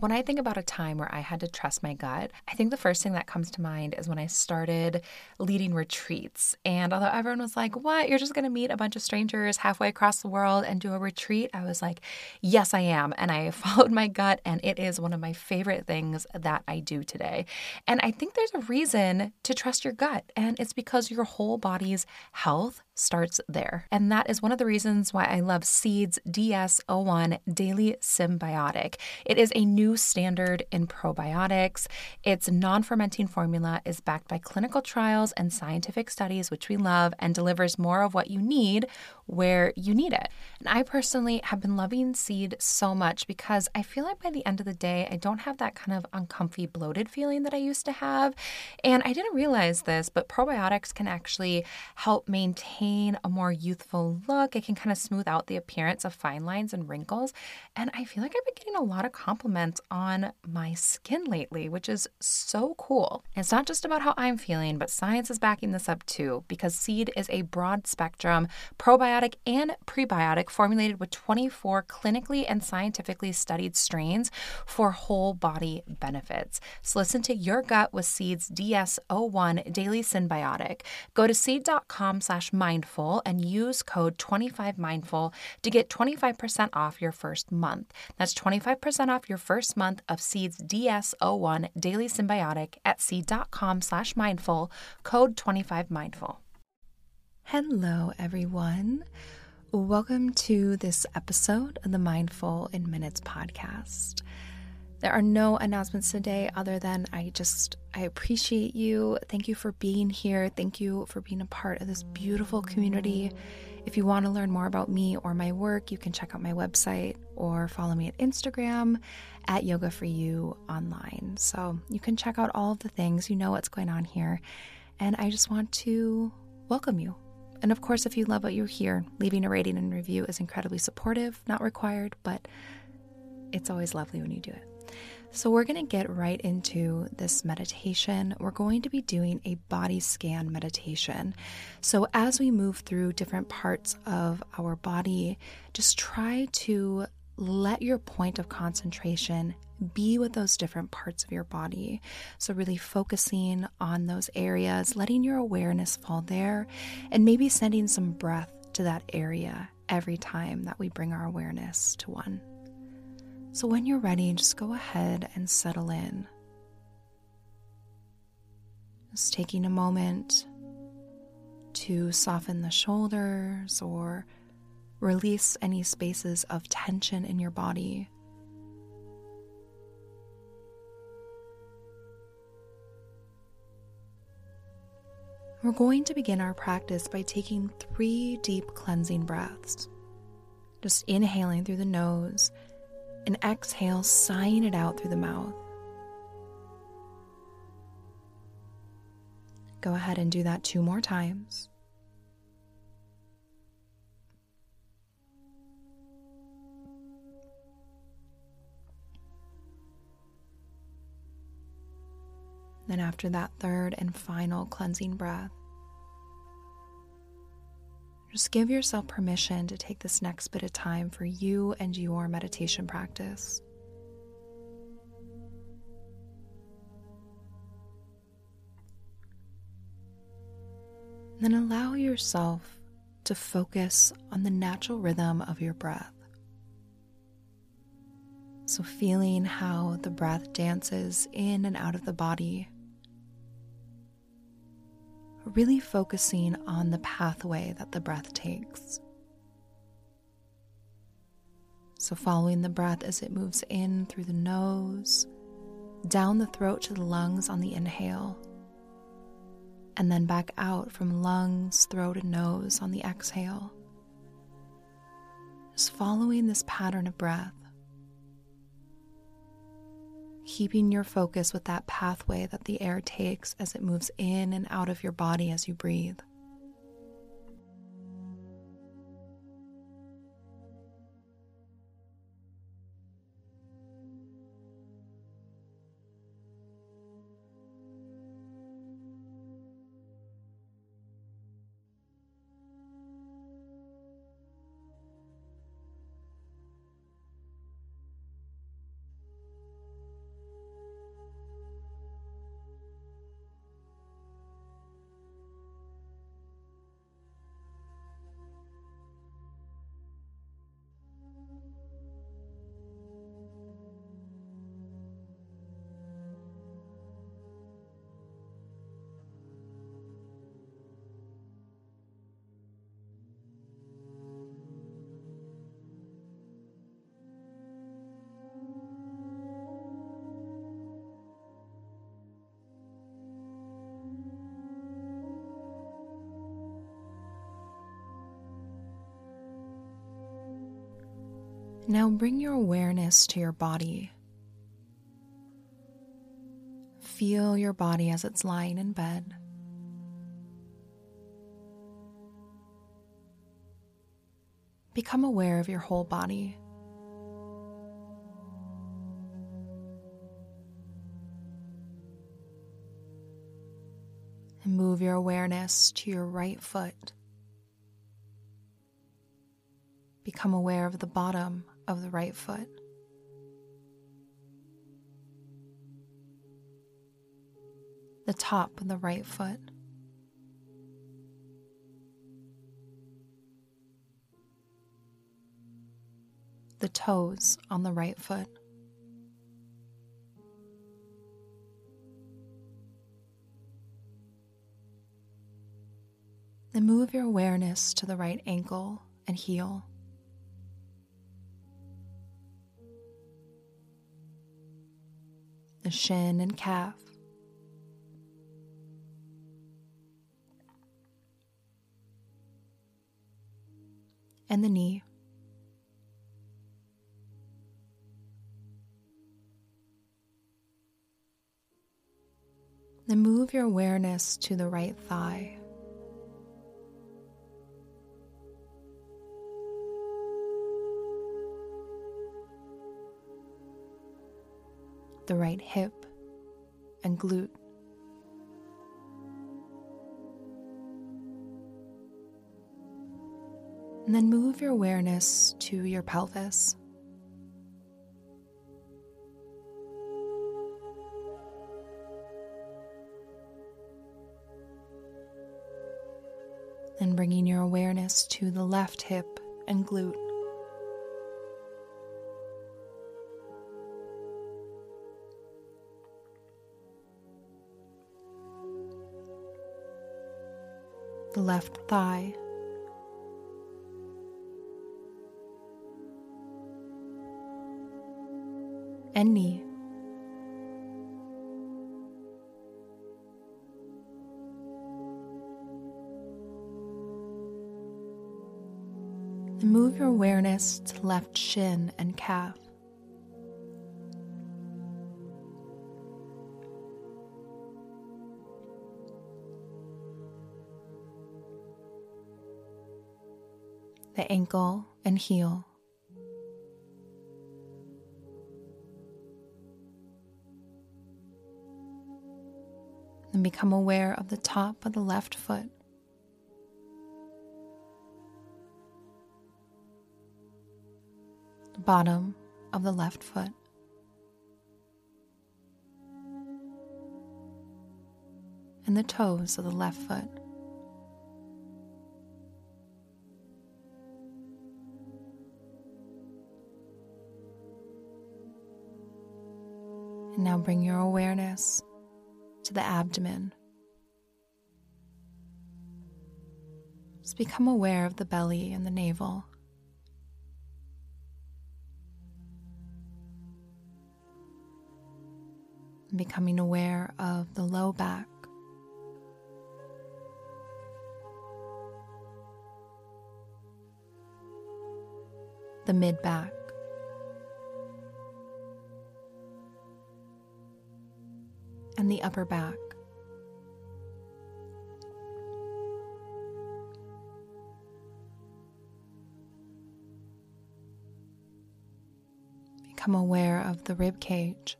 When I think about a time where I had to trust my gut, I think the first thing that comes to mind is when I started leading retreats. And although everyone was like, What? You're just going to meet a bunch of strangers halfway across the world and do a retreat? I was like, Yes, I am. And I followed my gut, and it is one of my favorite things that I do today. And I think there's a reason to trust your gut, and it's because your whole body's health starts there. And that is one of the reasons why I love Seeds DS01 Daily Synbiotic. It is a new standard in probiotics. Its non fermenting formula is backed by clinical trials and scientific studies, which we love, and delivers more of what you need where you need it. And I personally have been loving Seed so much because I feel like by the end of the day, I don't have that kind of uncomfy, bloated feeling that I used to have. And I didn't realize this, but probiotics can actually help maintain a more youthful look. It can kind of smooth out the appearance of fine lines and wrinkles. And I feel like I've been getting a lot of compliments on my skin lately, which is so cool. it's not just about how I'm feeling, but science is backing this up too, because Seed is a broad spectrum probiotic probiotic and prebiotic formulated with 24 clinically and scientifically studied strains for whole body benefits. So listen to your gut with Seeds DS01 Daily Synbiotic. Go to seed.com slash mindful and use code 25mindful to get 25% off your first month. That's 25% off your first month of Seeds DS01 Daily Synbiotic at seed.com slash mindful, code 25mindful. Hello, everyone. Welcome to this episode of the Mindful in Minutes podcast. There are no announcements today other than I just I appreciate you. Thank you for being here. Thank you for being a part of this beautiful community. If you want to learn more about me or my work, you can check out my website or follow me at Instagram at Yoga for You online. So you can check out all of the things. You know what's going on here. And I just want to welcome you and of course, if you love what you hear, leaving a rating and review is incredibly supportive, not required, but it's always lovely when you do it. So, we're going to get right into this meditation. We're going to be doing a body scan meditation. So, as we move through different parts of our body, just try to let your point of concentration be with those different parts of your body. So, really focusing on those areas, letting your awareness fall there, and maybe sending some breath to that area every time that we bring our awareness to one. So, when you're ready, just go ahead and settle in. Just taking a moment to soften the shoulders or Release any spaces of tension in your body. We're going to begin our practice by taking three deep cleansing breaths. Just inhaling through the nose and exhale, sighing it out through the mouth. Go ahead and do that two more times. Then, after that third and final cleansing breath, just give yourself permission to take this next bit of time for you and your meditation practice. Then allow yourself to focus on the natural rhythm of your breath. So, feeling how the breath dances in and out of the body really focusing on the pathway that the breath takes. So, following the breath as it moves in through the nose, down the throat to the lungs on the inhale, and then back out from lungs, throat, and nose on the exhale. Just following this pattern of breath. Keeping your focus with that pathway that the air takes as it moves in and out of your body as you breathe. Now bring your awareness to your body. Feel your body as it's lying in bed. Become aware of your whole body. And move your awareness to your right foot. Become aware of the bottom of the right foot. The top of the right foot. The toes on the right foot. Then move your awareness to the right ankle and heel. The shin and calf. And the knee. Then move your awareness to the right thigh. The right hip and glute. And then move your awareness to your pelvis. And bringing your awareness to the left hip and glute. Left thigh. And knee. And move your awareness to left shin and calf. Ankle and heel. And become aware of the top of the left foot. The bottom of the left foot. And the toes of the left foot. Now bring your awareness to the abdomen. Just become aware of the belly and the navel. Becoming aware of the low back. The mid back. And the upper back. Become aware of the rib cage.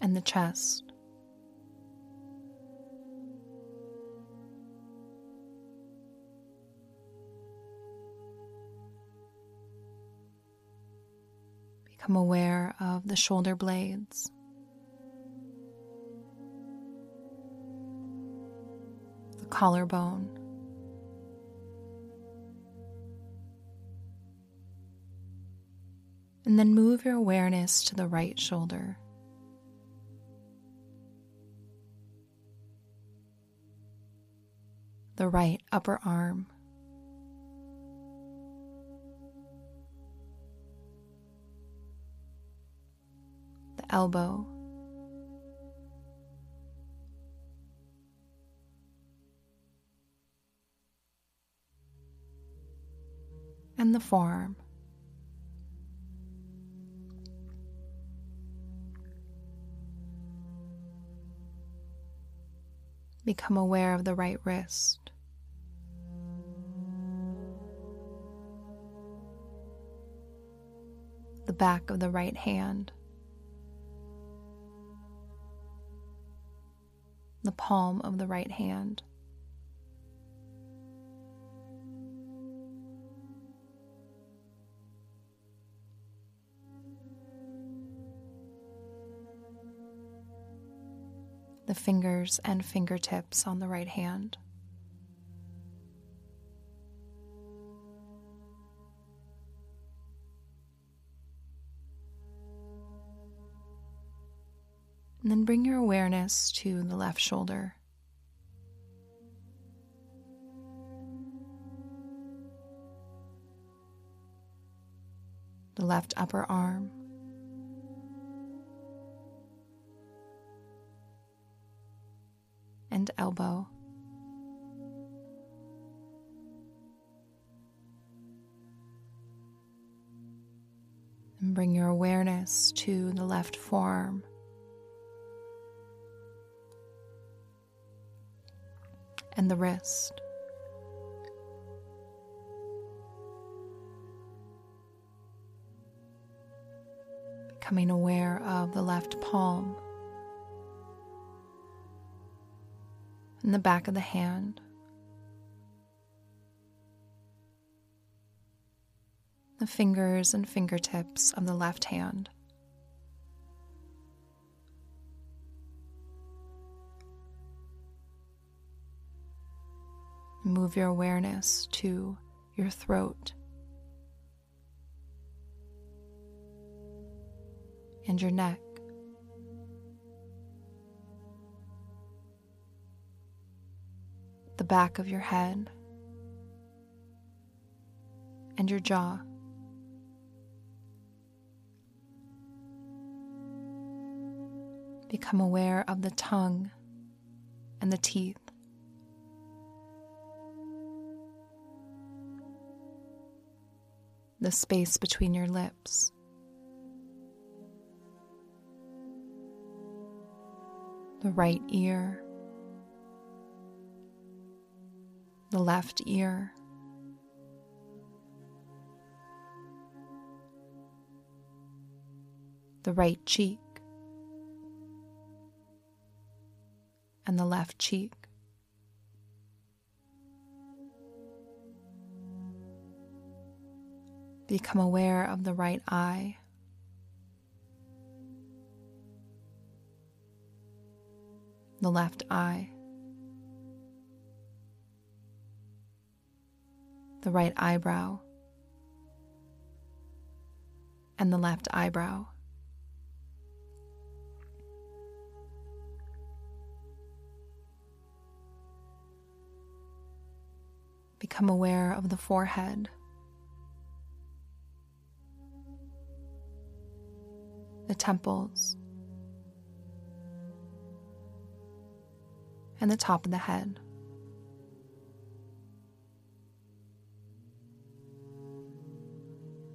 And the chest. Become aware of the shoulder blades. The collarbone. And then move your awareness to the right shoulder. The right upper arm. Elbow. And the forearm. Become aware of the right wrist. The back of the right hand. The palm of the right hand. the fingers and fingertips on the right hand. And then bring your awareness to the left shoulder. The left upper arm. and elbow. And bring your awareness to the left forearm. And the wrist. Becoming aware of the left palm. and the back of the hand. The fingers and fingertips of the left hand. Move your awareness to your throat and your neck. the back of your head, and your jaw. Become aware of the tongue and the teeth. The space between your lips. The right ear. the left ear. The right cheek and the left cheek. Become aware of the right eye. The left eye. the right eyebrow, and the left eyebrow. Become aware of the forehead, the temples, and the top of the head.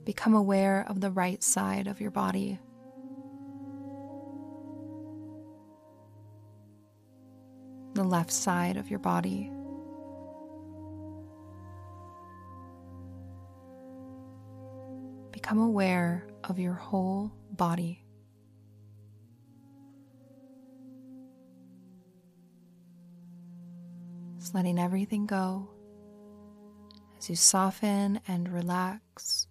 Become aware of the right side of your body. The left side of your body. Become aware of your whole body. Just letting everything go as you soften and relax.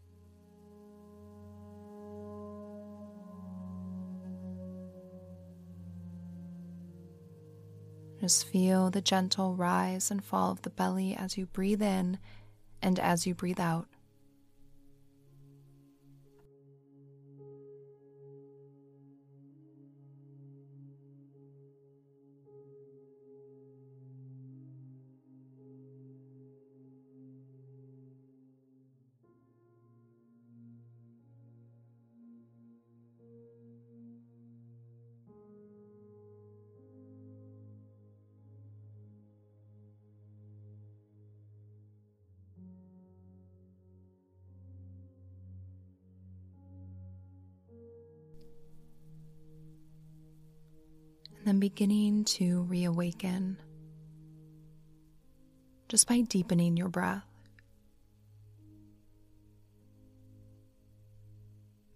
Just feel the gentle rise and fall of the belly as you breathe in and as you breathe out. Then beginning to reawaken just by deepening your breath.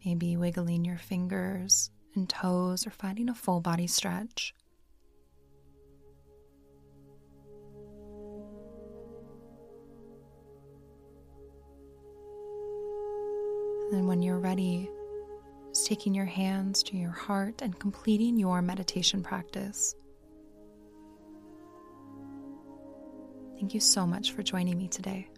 Maybe wiggling your fingers and toes or finding a full body stretch. And then, when you're ready, taking your hands to your heart and completing your meditation practice. Thank you so much for joining me today.